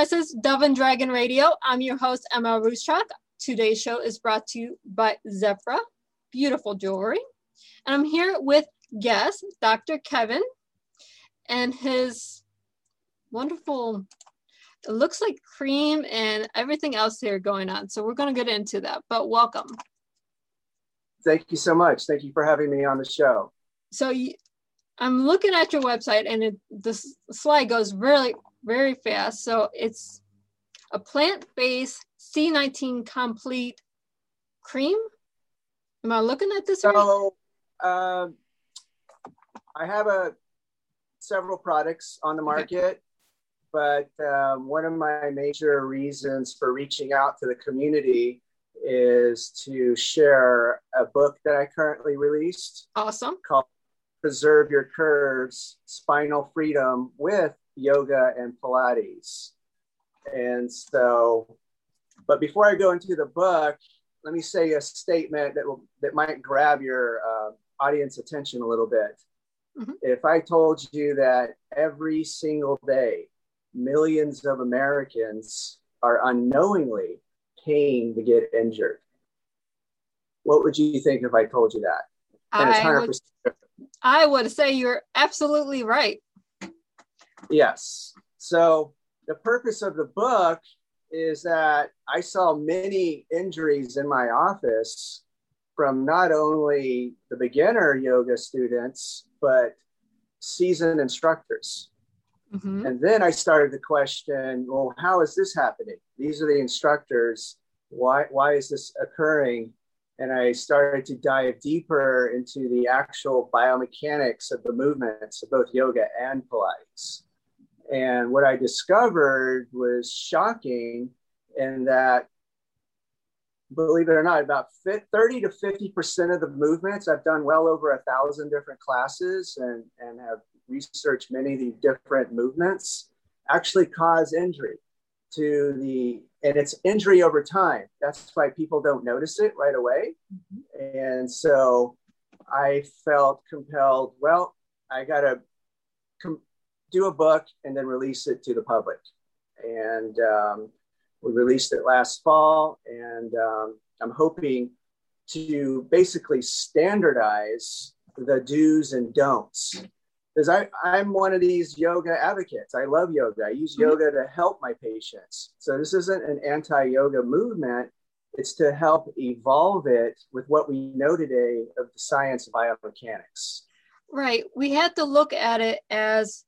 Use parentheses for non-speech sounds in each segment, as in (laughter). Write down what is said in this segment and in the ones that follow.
Presses, Dove and Dragon Radio. I'm your host, Emma Ruscsak. Today's show is brought to you by Zerefia, beautiful jewelry. And I'm here with guest, Dr. Kevin, and his wonderful, it looks like cream and everything else here going on. So we're going to get into that, but welcome. Thank you so much. Thank you for having me on the show. So you, I'm looking at your website and it, this slide goes really, very fast. So it's a plant-based C19 complete cream. Am I looking at this so, right? Um, I have a several products on the market, okay. but um, one of my major reasons for reaching out to the community is to share a book that I currently released. Awesome. Called Preserve Your Curves Spinal Freedom with Yoga and Pilates. And so but before I go into the book, let me say a statement that will that might grab your uh, audience attention a little bit. Mm-hmm. If I told you that every single day, millions of Americans are unknowingly paying to get injured, what would you think if I told you that? I would, I would say you're absolutely right. Yes. So the purpose of the book is that I saw many injuries in my office from not only the beginner yoga students, but seasoned instructors. Mm-hmm. And then I started to question, well, how is this happening? These are the instructors. Why, why is this occurring? And I started to dive deeper into the actual biomechanics of the movements of both yoga and Pilates. And what I discovered was shocking in that, believe it or not, about 30 to 50% of the movements, I've done well over a thousand different classes and, and have researched many of the different movements, actually cause injury to the, and it's injury over time. That's why people don't notice it right away. Mm-hmm. And so I felt compelled, well, I got to do a book and then release it to the public. And um, we released it last fall, and um, I'm hoping to basically standardize the do's and don'ts. Because I, I'm one of these yoga advocates. I love yoga. I use mm-hmm. yoga to help my patients. So this isn't an anti yoga movement, it's to help evolve it with what we know today of the science of biomechanics. Right. We had to look at it as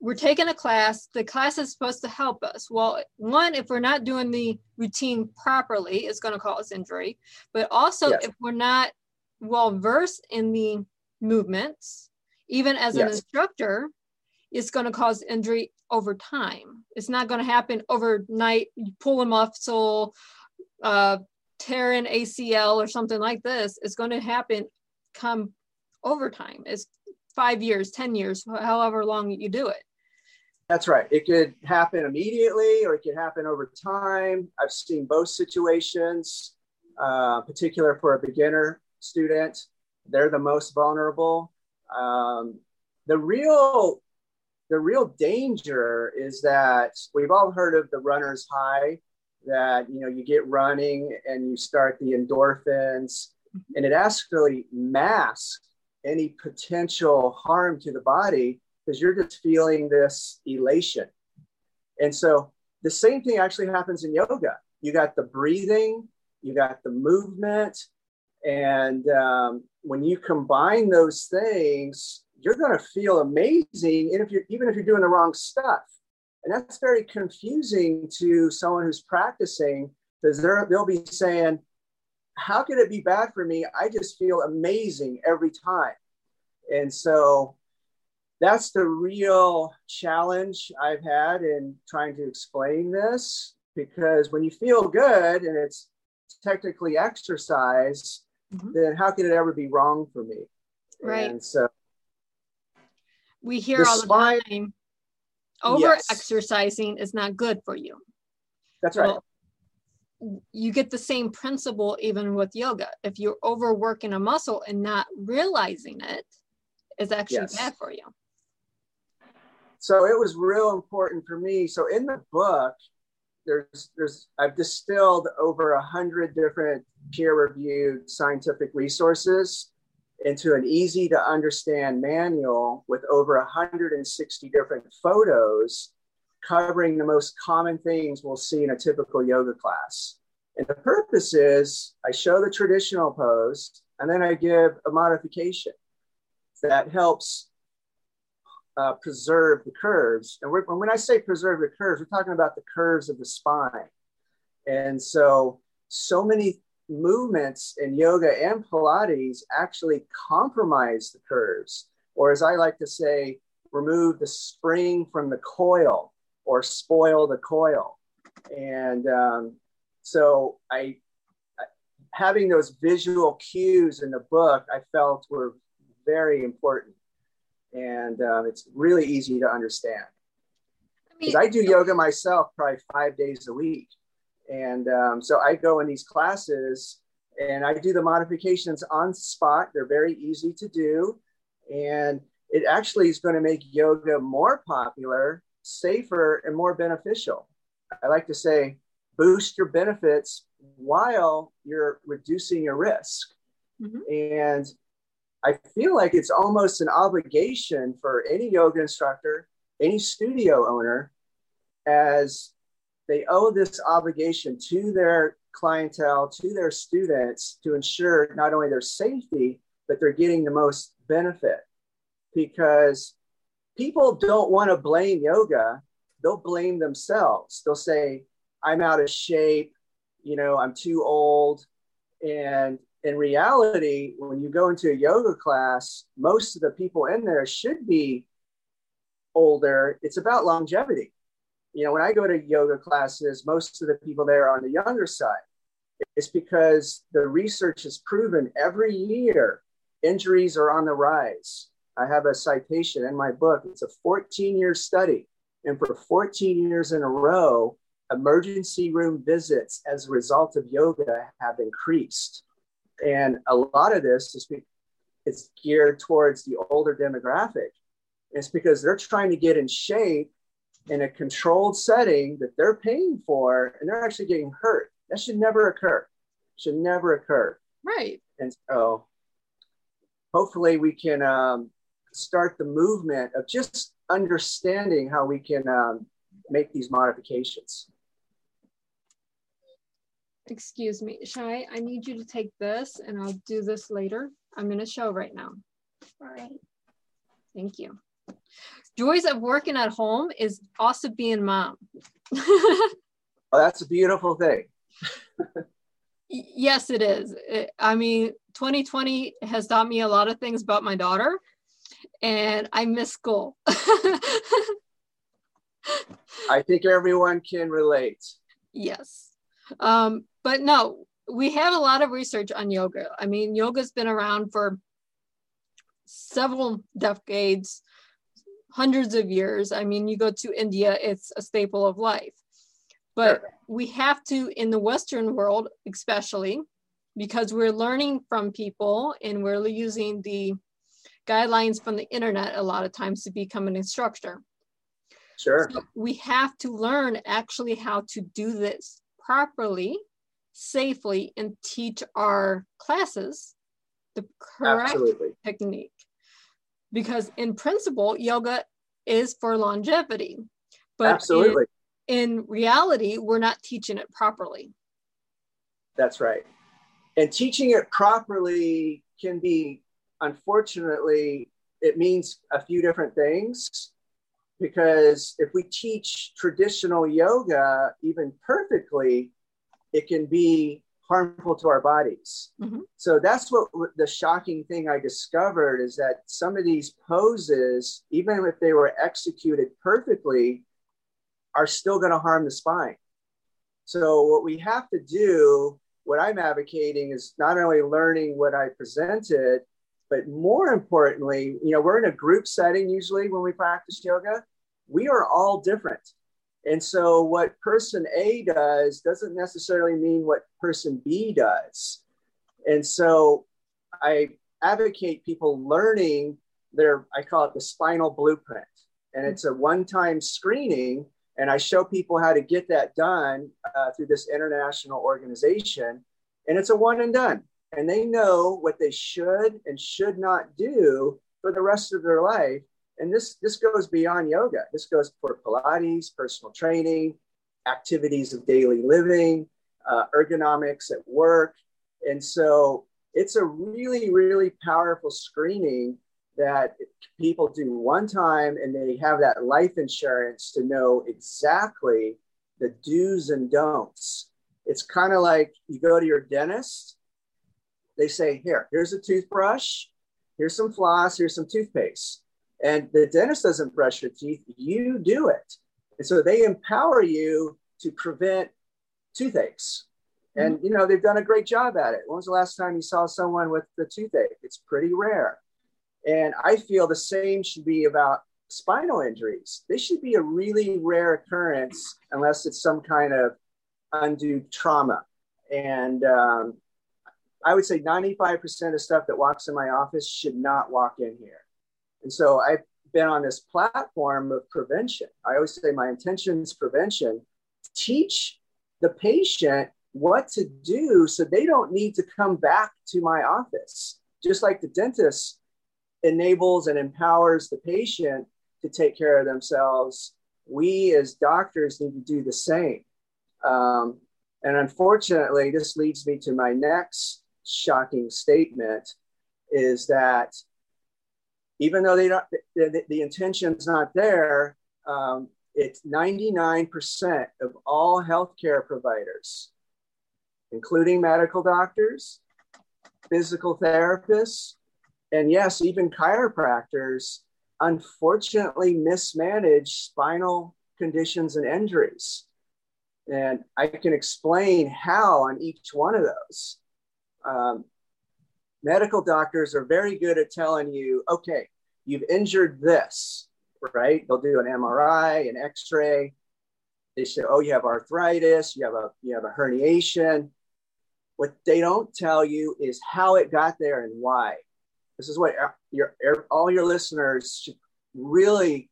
we're taking a class the class is supposed to help us. Well one if we're not doing the routine properly it's going to cause injury. But also yes. if we're not well versed in the movements even as yes. an instructor it's going to cause injury over time. It's not going to happen overnight. You pull a muscle uh, tear an acl or something like this it's going to happen come over time. It's five years ten years however long you do it that's right. It could happen immediately or it could happen over time. I've seen both situations, uh, particular for a beginner student. They're the most vulnerable. Um, the real the real danger is that we've all heard of the runner's high that you know you get running and you start the endorphins and it actually masks any potential harm to the body because you're just feeling this elation. And so the same thing actually happens in yoga. You got the breathing, you got the movement, and um, when you combine those things, you're going to feel amazing, And if you're, even if you're doing the wrong stuff. And that's very confusing to someone who's practicing because they'll be saying, How could it be bad for me? I just feel amazing every time. And so that's the real challenge I've had in trying to explain this because when you feel good and it's technically exercise, mm-hmm. then how can it ever be wrong for me? Right. And so we hear the all the time over yes. exercising is not good for you. That's right. Well, you get the same principle even with yoga. If you're overworking a muscle and not realizing it, it's actually yes. bad for you. So it was real important for me. So in the book, there's there's I've distilled over a hundred different peer-reviewed scientific resources into an easy to understand manual with over 160 different photos covering the most common things we'll see in a typical yoga class. And the purpose is I show the traditional pose and then I give a modification that helps uh, preserve the curves. And when I say preserve the curves, we're talking about the curves of the spine. And so, so many movements in yoga and Pilates actually compromise the curves, or as I like to say, remove the spring from the coil or spoil the coil. And um, so I, having those visual cues in the book, I felt were very important. And um, it's really easy to understand. Because I, mean, I do yoga myself probably five days a week. And um, so I go in these classes and I do the modifications on spot. They're very easy to do. And it actually is going to make yoga more popular, safer, and more beneficial. I like to say, boost your benefits while you're reducing your risk. Mm-hmm. And I feel like it's almost an obligation for any yoga instructor, any studio owner, as they owe this obligation to their clientele, to their students to ensure not only their safety, but they're getting the most benefit. Because people don't want to blame yoga, they'll blame themselves. They'll say, I'm out of shape, you know, I'm too old. And in reality, when you go into a yoga class, most of the people in there should be older. It's about longevity you know, when I go to yoga classes, most of the people there are on the younger side. It's because the research has proven every year injuries are on the rise. I have a citation in my book. It's a 14 year study. And for 14 years in a row, emergency room visits as a result of yoga have increased. And a lot of this is it's geared towards the older demographic. It's because they're trying to get in shape in a controlled setting that they're paying for and they're actually getting hurt. That should never occur. Should never occur. Right. And so hopefully we can um, start the movement of just understanding how we can um, make these modifications. Excuse me, Shai, I need you to take this and I'll do this later. I'm in a show right now. All right. Thank you joys of working at home is also being mom. oh, that's a beautiful thing. (laughs) yes, it is. It, I mean, 2020 has taught me a lot of things about my daughter, and I miss school. (laughs) I think everyone can relate. Yes. Um, but no, we have a lot of research on yoga. I mean, yoga's been around for several decades hundreds of years. I mean, you go to India, it's a staple of life. But sure. we have to, in the Western world, especially, because we're learning from people and we're using the guidelines from the internet a lot of times to become an instructor. Sure. So we have to learn actually how to do this properly, safely, and teach our classes the correct Absolutely. technique. Because in principle yoga is for longevity but absolutely. in, in, reality we're not teaching it properly. That's right. And teaching it properly can be unfortunately it means a few different things. Because if we teach traditional yoga even perfectly it can be harmful to our bodies. Mm-hmm. So that's what the shocking thing I discovered is that some of these poses, even if they were executed perfectly, are still going to harm the spine. So what we have to do, what I'm advocating is not only learning what I presented, but more importantly, you know, we're in a group setting usually when we practice yoga. We are all different. And so, what person A does doesn't necessarily mean what person B does. And so, I advocate people learning their, I call it the spinal blueprint. and it's a one-time screening. And I show people how to get that done uh, through this international organization, and it's a one and done. And they know what they should and should not do for the rest of their life. And this this goes beyond yoga. This goes for Pilates, personal training, activities of daily living, uh, ergonomics at work. And so it's a really, really powerful screening that people do one time and they have that life insurance to know exactly the do's and don'ts. It's kind of like you go to your dentist, they say, Here, here's a toothbrush, here's some floss, here's some toothpaste. And the dentist doesn't brush your teeth, you do it. And so they empower you to prevent toothaches. And mm-hmm. you know, they've done a great job at it. When was the last time you saw someone with the toothache? It's pretty rare. And I feel the same should be about spinal injuries. They should be a really rare occurrence unless it's some kind of undue trauma. And um, I would say 95% of stuff that walks in my office should not walk in here. And so I've been on this platform of prevention. I always say my intention is prevention. Teach the patient what to do so they don't need to come back to my office. Just like the dentist enables and empowers the patient to take care of themselves, we as doctors need to do the same. Um, and unfortunately, this leads me to my next shocking statement is that even though they don't, the, the, intention's not there, um, it's 99% of all healthcare providers, including medical doctors, physical therapists, and yes, even chiropractors, unfortunately mismanage spinal conditions and injuries. And I can explain how on each one of those. Um, medical doctors are very good at telling you, okay, you've injured this, right? They'll do an MRI, an X-ray. They say, oh, you have arthritis, you have a you have a herniation. What they don't tell you is how it got there and why. This is what your all your listeners should really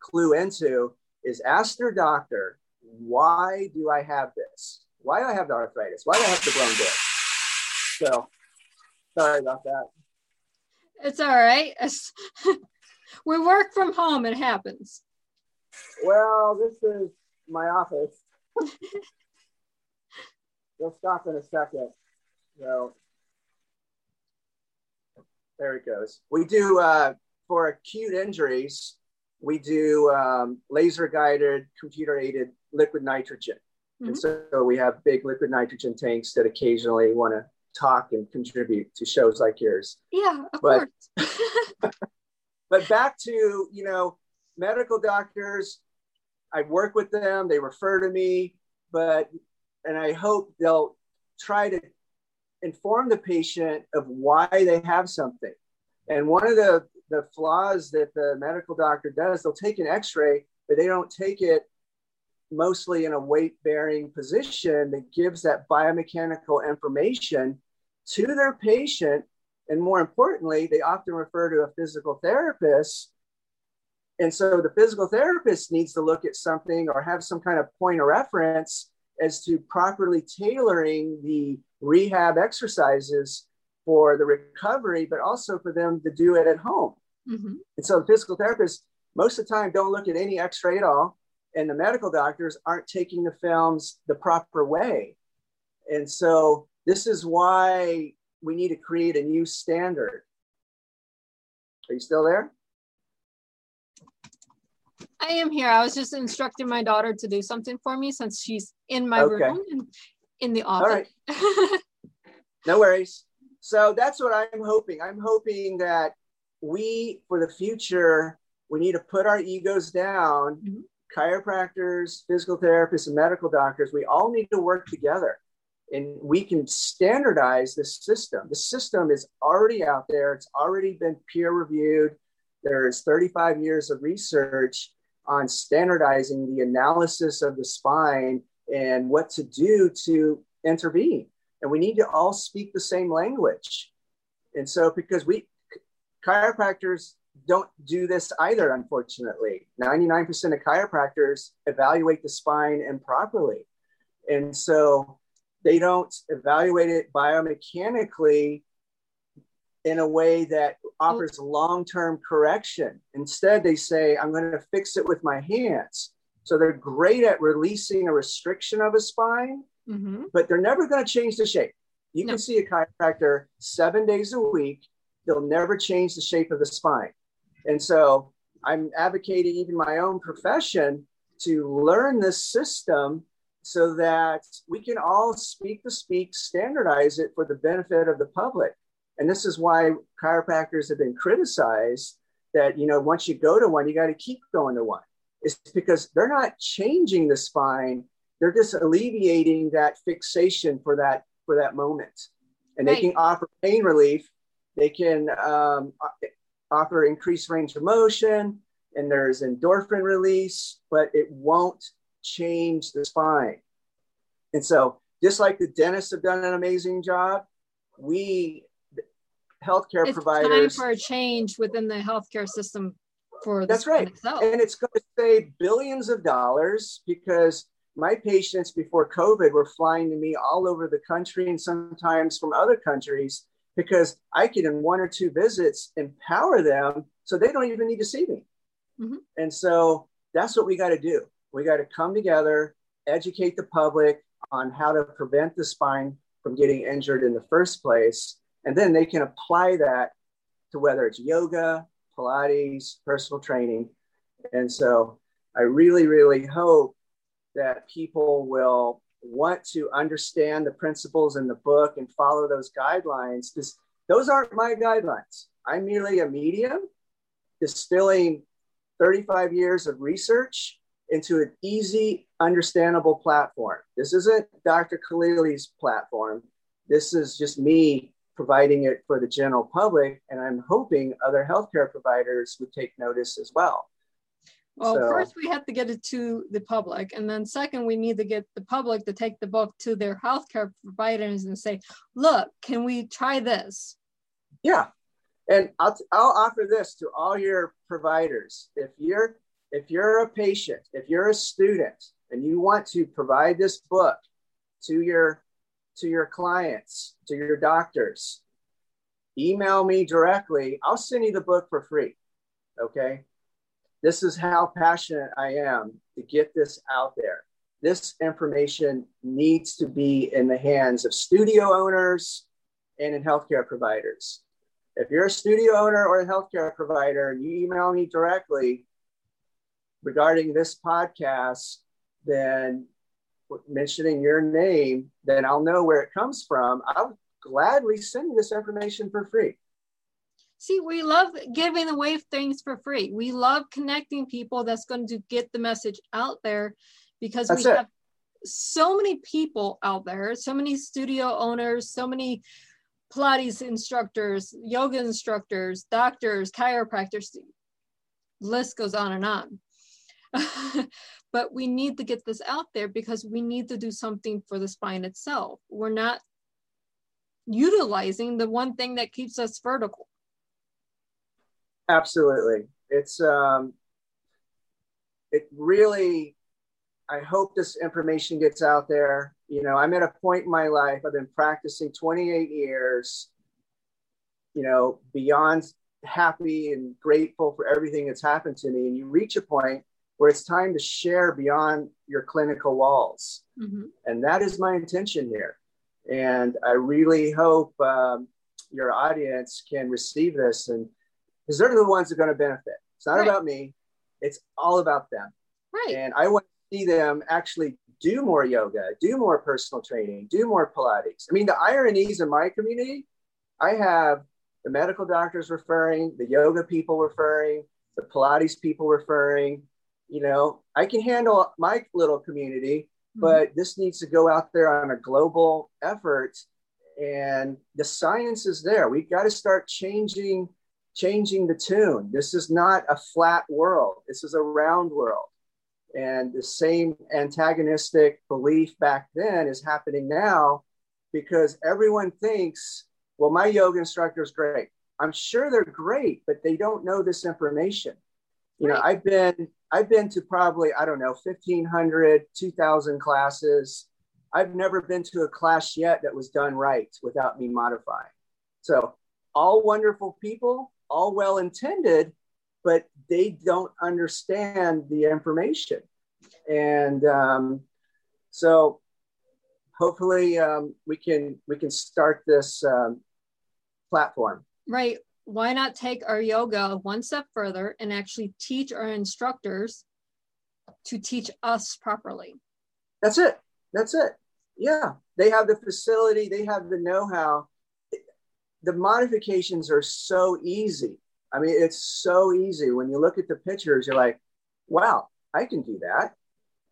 clue into is ask their doctor, why do I have this? Why do I have the arthritis? Why do I have the blown disc? So sorry about that. It's all right. (laughs) we work from home, it happens. Well, this is my office. (laughs) We'll stop in a second. So there it goes. We do uh, for acute injuries, we do um, laser guided, computer aided liquid nitrogen. Mm-hmm. And so we have big liquid nitrogen tanks that occasionally want to talk and contribute to shows like yours. Yeah, of but, course. (laughs) (laughs) but back to, you know, medical doctors, I work with them, they refer to me, but, and I hope they'll try to inform the patient of why they have something. And one of the, the flaws that the medical doctor does, they'll take an x ray, but they don't take it mostly in a weight bearing position that gives that biomechanical information to their patient. And more importantly, they often refer to a physical therapist. And so the physical therapist needs to look at something or have some kind of point of reference as to properly tailoring the rehab exercises for the recovery, but also for them to do it at home. Mm-hmm. And so the physical therapists most of the time don't look at any x-ray at all and the medical doctors aren't taking the films the proper way. And so this is why we need to create a new standard. Are you still there? I am here. I was just instructing my daughter to do something for me since she's in my okay. room in, in the office. All right. (laughs) no worries. So that's what I'm hoping. I'm hoping that we, for the future, we need to put our egos down. Mm-hmm chiropractors, physical therapists, and medical doctors, we all need to work together and we can standardize this system. The system is already out there, it's already been peer reviewed. There's 35 years of research on standardizing the analysis of the spine and what to do to intervene. And we need to all speak the same language. And so, because we chiropractors don't do this either, unfortunately. 99% of chiropractors evaluate the spine improperly. And so they don't evaluate it biomechanically in a way that offers long term correction. Instead, they say, I'm going to fix it with my hands. So they're great at releasing a restriction of a spine, mm-hmm. but they're never going to change the shape. You no. can see a chiropractor seven days a week, they'll never change the shape of the spine. And so I'm advocating even my own profession to learn this system so that we can all speak the speak, standardize it for the benefit of the public. And this is why chiropractors have been criticized that, you know, once you go to one, you got to keep going to one. It's because they're not changing the spine. They're just alleviating that fixation for that for that moment. And right. they can offer pain relief. They can um, offer increased range of motion and there's endorphin release, but it won't change the spine. And so, just like the dentists have done an amazing job, we healthcare providers. it's providers time for a change within the healthcare system for that's right itself. and it's going to save billions of dollars because my patients before covid were flying to me all over the country and sometimes from other countries because i could in one or two visits empower them so they don't even need to see me mm-hmm. and so that's what we got to do we got to come together educate the public on how to prevent the spine from getting injured in the first place and then they can apply that to whether it's yoga, Pilates, personal training. And so I really, really hope that people will want to understand the principles in the book and follow those guidelines because those aren't my guidelines. I'm merely a medium distilling 35 years of research into an easy, understandable platform. This isn't Dr. Khalili's platform. This is just me providing it for the general public. And I'm hoping other healthcare providers would take notice as well. Well, so, first we have to get it to the public, and then second, we need to get the public to take the book to their healthcare providers and say, "Look, can we try this?" Yeah, and I'll I'll offer this to all your providers. If you're if you're a patient, if you're a student, and you want to provide this book to your to your clients, to your doctors. Email me directly. I'll send you the book for free. Okay. This is how passionate I am to get this out there. This information needs to be in the hands of studio owners and in healthcare providers. If you're a studio owner or a healthcare provider you email me directly regarding this podcast, then mentioning your name, then I'll know where it comes from. I'll gladly send you this information for free. See, we love giving away things for free. We love connecting people that's going to get the message out there because that's we it. have so many people out there, so many studio owners, so many Pilates instructors, yoga instructors, doctors, chiropractors. List goes on and on. (laughs) but we need to get this out there because we need to do something for the spine itself. We're not utilizing the one thing that keeps us vertical. Absolutely. It's um it really I hope this information gets out there. You know, I'm at a point in my life, I've been practicing 28 years, you know, beyond happy and grateful for everything that's happened to me. And you reach a point where it's time to share beyond your clinical walls. Mm-hmm. And that is my intention here. And I really hope um, your audience can receive this and because they're the ones that are going to benefit. It's not right. about me, it's all about them. Right. And I want to see them actually do more yoga, do more personal training, do more Pilates. I mean, the ironies in my community, I have the medical doctors referring, the yoga people referring, the Pilates people referring, you know, I can handle my little community, mm-hmm. but this needs to go out there on a global effort. And the science is there. We've got to start changing changing the tune. This is not a flat world. This is a round world. And the same antagonistic belief back then is happening now because everyone thinks, well, my yoga instructor is great. I'm sure they're great, but they don't know this information. You know, I've been I've been to probably I don't know 1500, 2000 classes. I've never been to a class yet that was done right without me modifying. So, all wonderful people, all well intended, but they don't understand the information. And um, so, hopefully, um, we can we can start this um, platform. Right. Why not take our yoga one step further and actually teach our instructors to teach us properly? That's it. That's it. Yeah. They have the facility, they have the know how. The modifications are so easy. I mean, it's so easy. When you look at the pictures, you're like, wow, I can do that.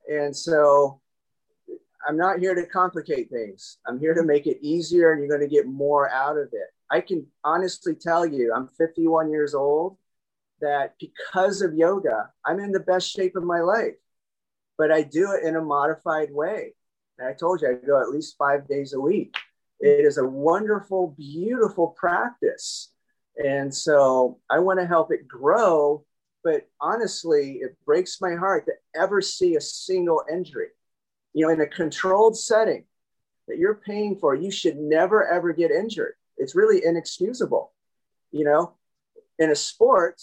And so I'm not here to complicate things. I'm here to make it easier and you're going to get more out of it. I can honestly tell you, I'm 51 years old, that because of yoga, I'm in the best shape of my life. But I do it in a modified way. And I told you I go at least five days a week. It is a wonderful, beautiful practice. And so I want to help it grow. But honestly, it breaks my heart to ever see a single injury. You know, in a controlled setting that you're paying for, you should never ever get injured it's really inexcusable. You know, in a sport,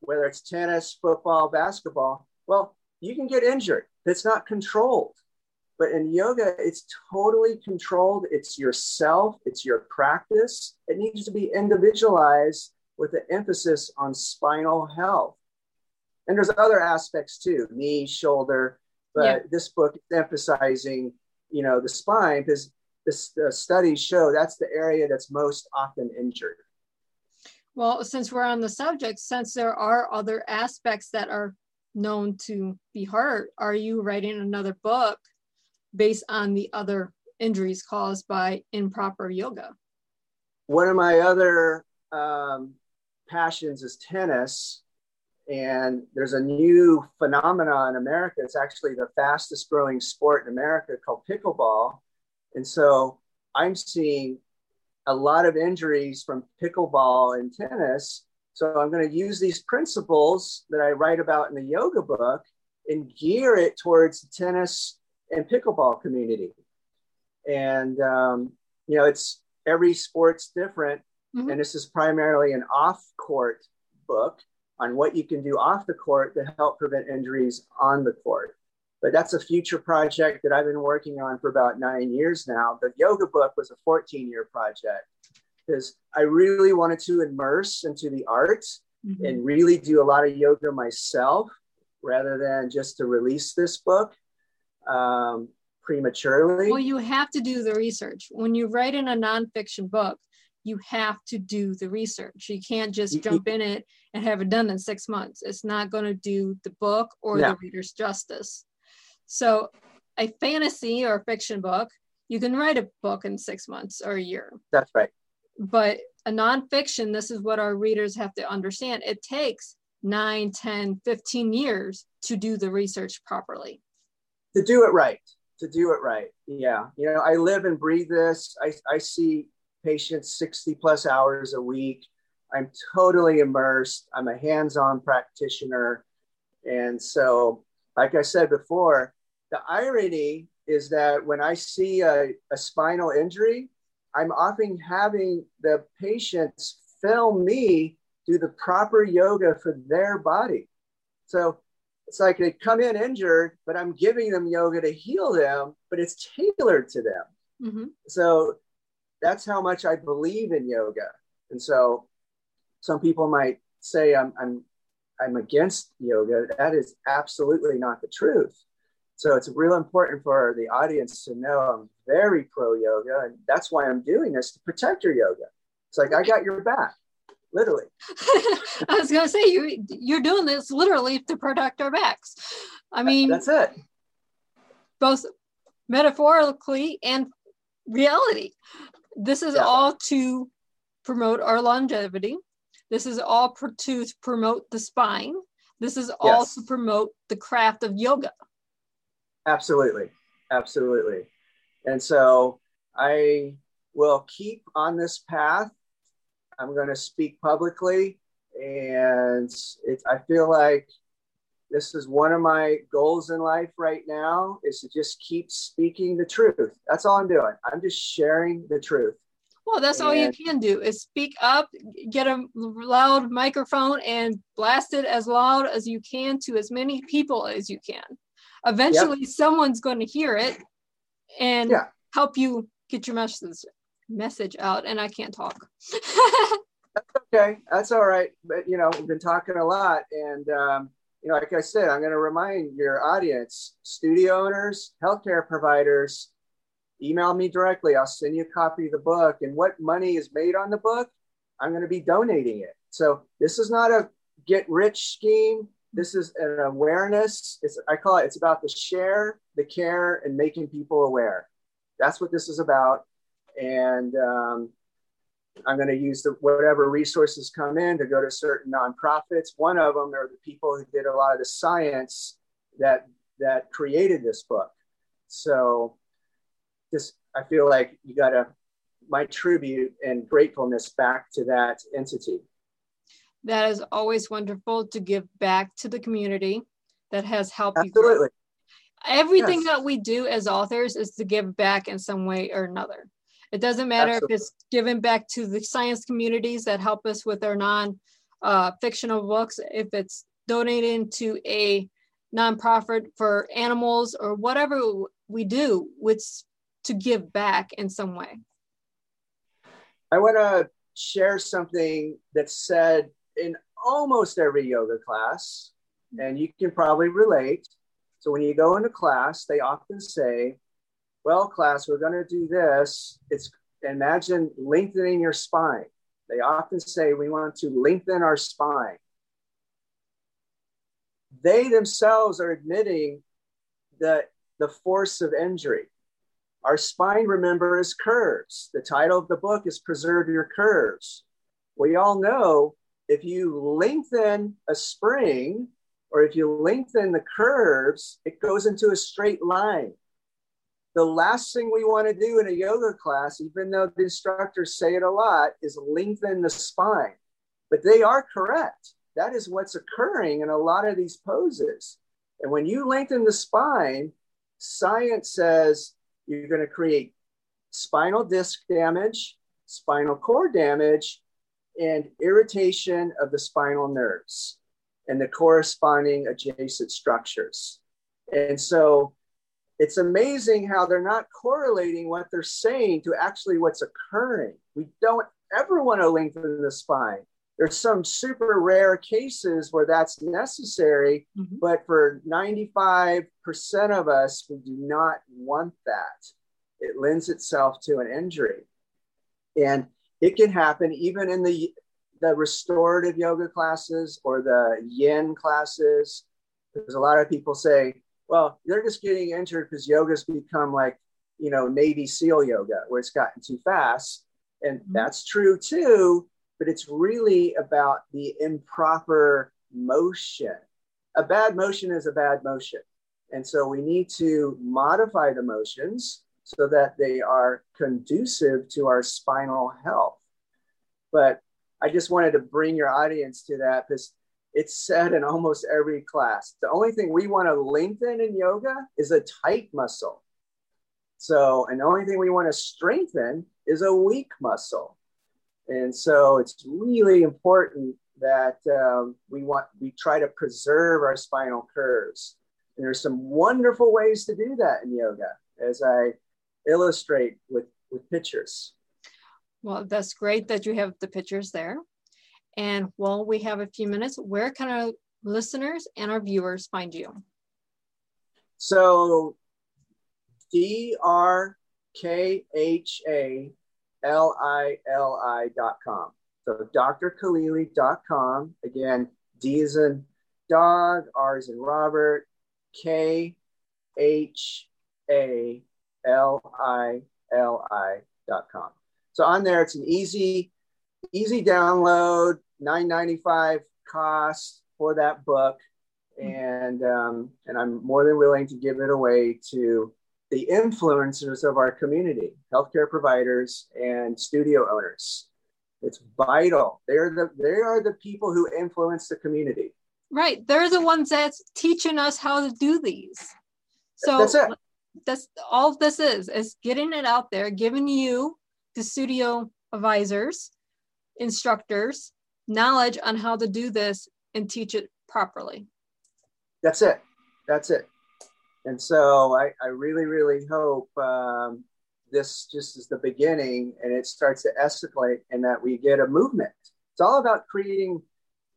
whether it's tennis, football, basketball, well, you can get injured. It's not controlled. But in yoga, it's totally controlled. It's yourself, it's your practice. It needs to be individualized with an emphasis on spinal health. And there's other aspects too, knee, shoulder. But yeah. this book is emphasizing, you know, the spine because the studies show that's the area that's most often injured. Well, since we're on the subject, since there are other aspects that are known to be hurt, are you writing another book based on the other injuries caused by improper yoga? One of my other um, passions is tennis. And there's a new phenomenon in America. It's actually the fastest growing sport in America called pickleball and so I'm seeing a lot of injuries from pickleball and tennis. So I'm going to use these principles that I write about in the yoga book and gear it towards the tennis and pickleball community. And, um, you know, it's every sport's different. Mm-hmm. And this is primarily an off court book on what you can do off the court to help prevent injuries on the court but that's a future project that I've been working on for about nine years now. The yoga book was a 14 year project because I really wanted to immerse into the art mm-hmm. and really do a lot of yoga myself rather than just to release this book um, prematurely. Well, you have to do the research. When you write in a nonfiction book, you have to do the research. You can't just jump in it and have it done in six months. It's not going to do the book or the reader's justice. So, a fantasy or a fiction book, you can write a book in six months or a year. That's right. But a nonfiction, this is what our readers have to understand. It takes 9, 10, 15 years to do the research properly. To do it right. To do it right. Yeah. You know, I live and breathe this. I, I see patients 60 plus hours a week. I'm totally immersed. I'm a hands on practitioner. And so, like I said before, the irony is that when I see a, a spinal injury, I'm often having the patients film me do the proper yoga for their body. So it's like they come in injured, but I'm giving them yoga to heal them, but it's tailored to them. Mm-hmm. So that's how much I believe in yoga. And so some people might say I'm, I'm, I'm against yoga. That is absolutely not the truth. So it's real important for the audience to know I'm very pro yoga, and that's why I'm doing this to protect your yoga. It's like I got your back, literally. (laughs) I was gonna say you you're doing this literally to protect our backs. I mean, that's it. Both metaphorically and reality. This is yeah. all to promote our longevity. This is all pro- to promote the spine. This is all yes. to promote the craft of yoga. Absolutely. Absolutely. And so I will keep on this path I'm going to speak publicly, and it, I feel like this is one of my goals in life right now is to just keep speaking the truth. That's all I'm doing. I'm just sharing the truth. Well, that's and, all you can do is speak up, get a loud microphone, and blast it as loud as you can to as many people as you can. Eventually, yep. someone's going to hear it and yeah. help you get your message message out. And I can't talk. (laughs) that's okay. That's all right. But you know, we've been talking a lot, and um, you know, like I said, I'm going to remind your audience, studio owners, healthcare providers, email me directly. I'll send you a copy of the book. And what money is made on the book, I'm going to be donating it. So this is not a get rich scheme. This is an awareness. It's I call it. It's about the share, the care, and making people aware. That's what this is about. And um, I'm going to use the whatever resources come in to go to certain nonprofits. One of them are the people who did a lot of the science that that created this book. So just I feel like you got to my tribute and gratefulness back to that entity. That is always wonderful to give back to the community that has helped Absolutely. you. Everything yes. that we do as authors is to give back in some way or another. It doesn't matter Absolutely. if it's given back to the science communities that help us with our non uh, fictional books, if it's donating to a nonprofit for animals or whatever we do, which to give back in some way. I want to share something that's said in almost every yoga class, mm-hmm. and you can probably relate. So, when you go into class, they often say, Well, class, we're going to do this. It's imagine lengthening your spine. They often say, We want to lengthen our spine. They themselves are admitting that the force of injury. Our spine, remember, is curves. The title of the book is Preserve Your Curves. We all know if you lengthen a spring or if you lengthen the curves, it goes into a straight line. The last thing we want to do in a yoga class, even though the instructors say it a lot, is lengthen the spine. But they are correct. That is what's occurring in a lot of these poses. And when you lengthen the spine, science says you're going to create spinal disc damage, spinal cord damage, and irritation of the spinal nerves and the corresponding adjacent structures. And so it's amazing how they're not correlating what they're saying to actually what's occurring. We don't ever want to lengthen the spine. There's some super rare cases where that's necessary, mm-hmm. but for 95% of us, we do not want that. It lends itself to an injury. And it can happen even in the, the restorative yoga classes or the yin classes. Because a lot of people say, well, they're just getting injured because yoga's become like, you know, Navy SEAL yoga, where it's gotten too fast. And mm-hmm. that's true too but it's really about the improper motion. A bad motion is a bad motion. And so we need to modify the motions so that they are conducive to our spinal health. But I just wanted to bring your audience to that because it's said in almost every class. The only thing we want to lengthen in yoga is a tight muscle. So, and the only thing we want to strengthen is a weak muscle. And so it's really important that um, we want we try to preserve our spinal curves. And there's some wonderful ways to do that in yoga, as I illustrate with with pictures. Well, that's great that you have the pictures there. And while we have a few minutes, where can our listeners and our viewers find you? So, D R K H A L-I-L-I dot com. So drkhalili.com. Again, D is in dog, R is in Robert, K H A L I L I dot com. So on there, it's an easy, easy download, nine ninety five cost for that book, and um, and I'm more than willing to give it away to the influencers of our community, healthcare providers and studio owners. It's vital. They're the they are the people who influence the community. Right. They're the ones that's teaching us how to do these. So That's it. That's all this is is getting it out there giving you the studio advisors instructors knowledge on how to do this and teach it properly That's it. That's it. And so I, I really, really hope um, this just is the beginning and it starts to escalate and that we get a movement. It's all about creating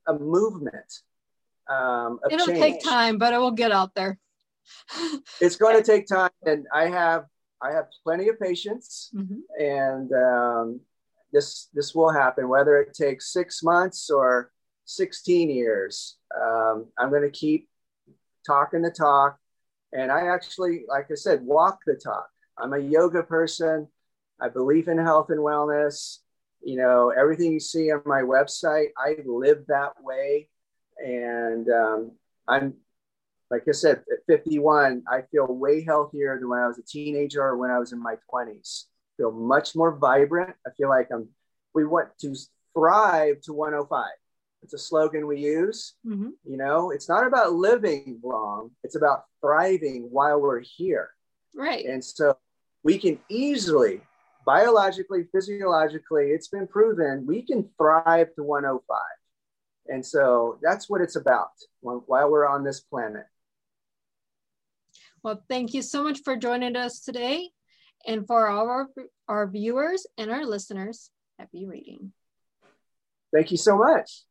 a movement. Um, it'll change. take time but it will get out there It's going to take time, and I have I have plenty of patience, Mhm. and um, this this will happen whether it takes six months or 16 years. Um, I'm going to keep talking the talk, and I actually, like I said, walk the talk. I'm a yoga person. I believe in health and wellness. You know, everything you see on my website, I live that way, and um, I'm like I said, at 51, I feel way healthier than when I was a teenager or when I was in my 20s. I feel much more vibrant. I feel like I'm. We want to thrive to 105. It's a slogan we use. Mhm. You know, it's not about living long. It's about thriving while we're here. right And so we can easily, biologically, physiologically, it's been proven we can thrive to 105. And so that's what it's about while we're on this planet. Well thank you so much for joining us today and for all our, our viewers and our listeners happy reading Thank you so much.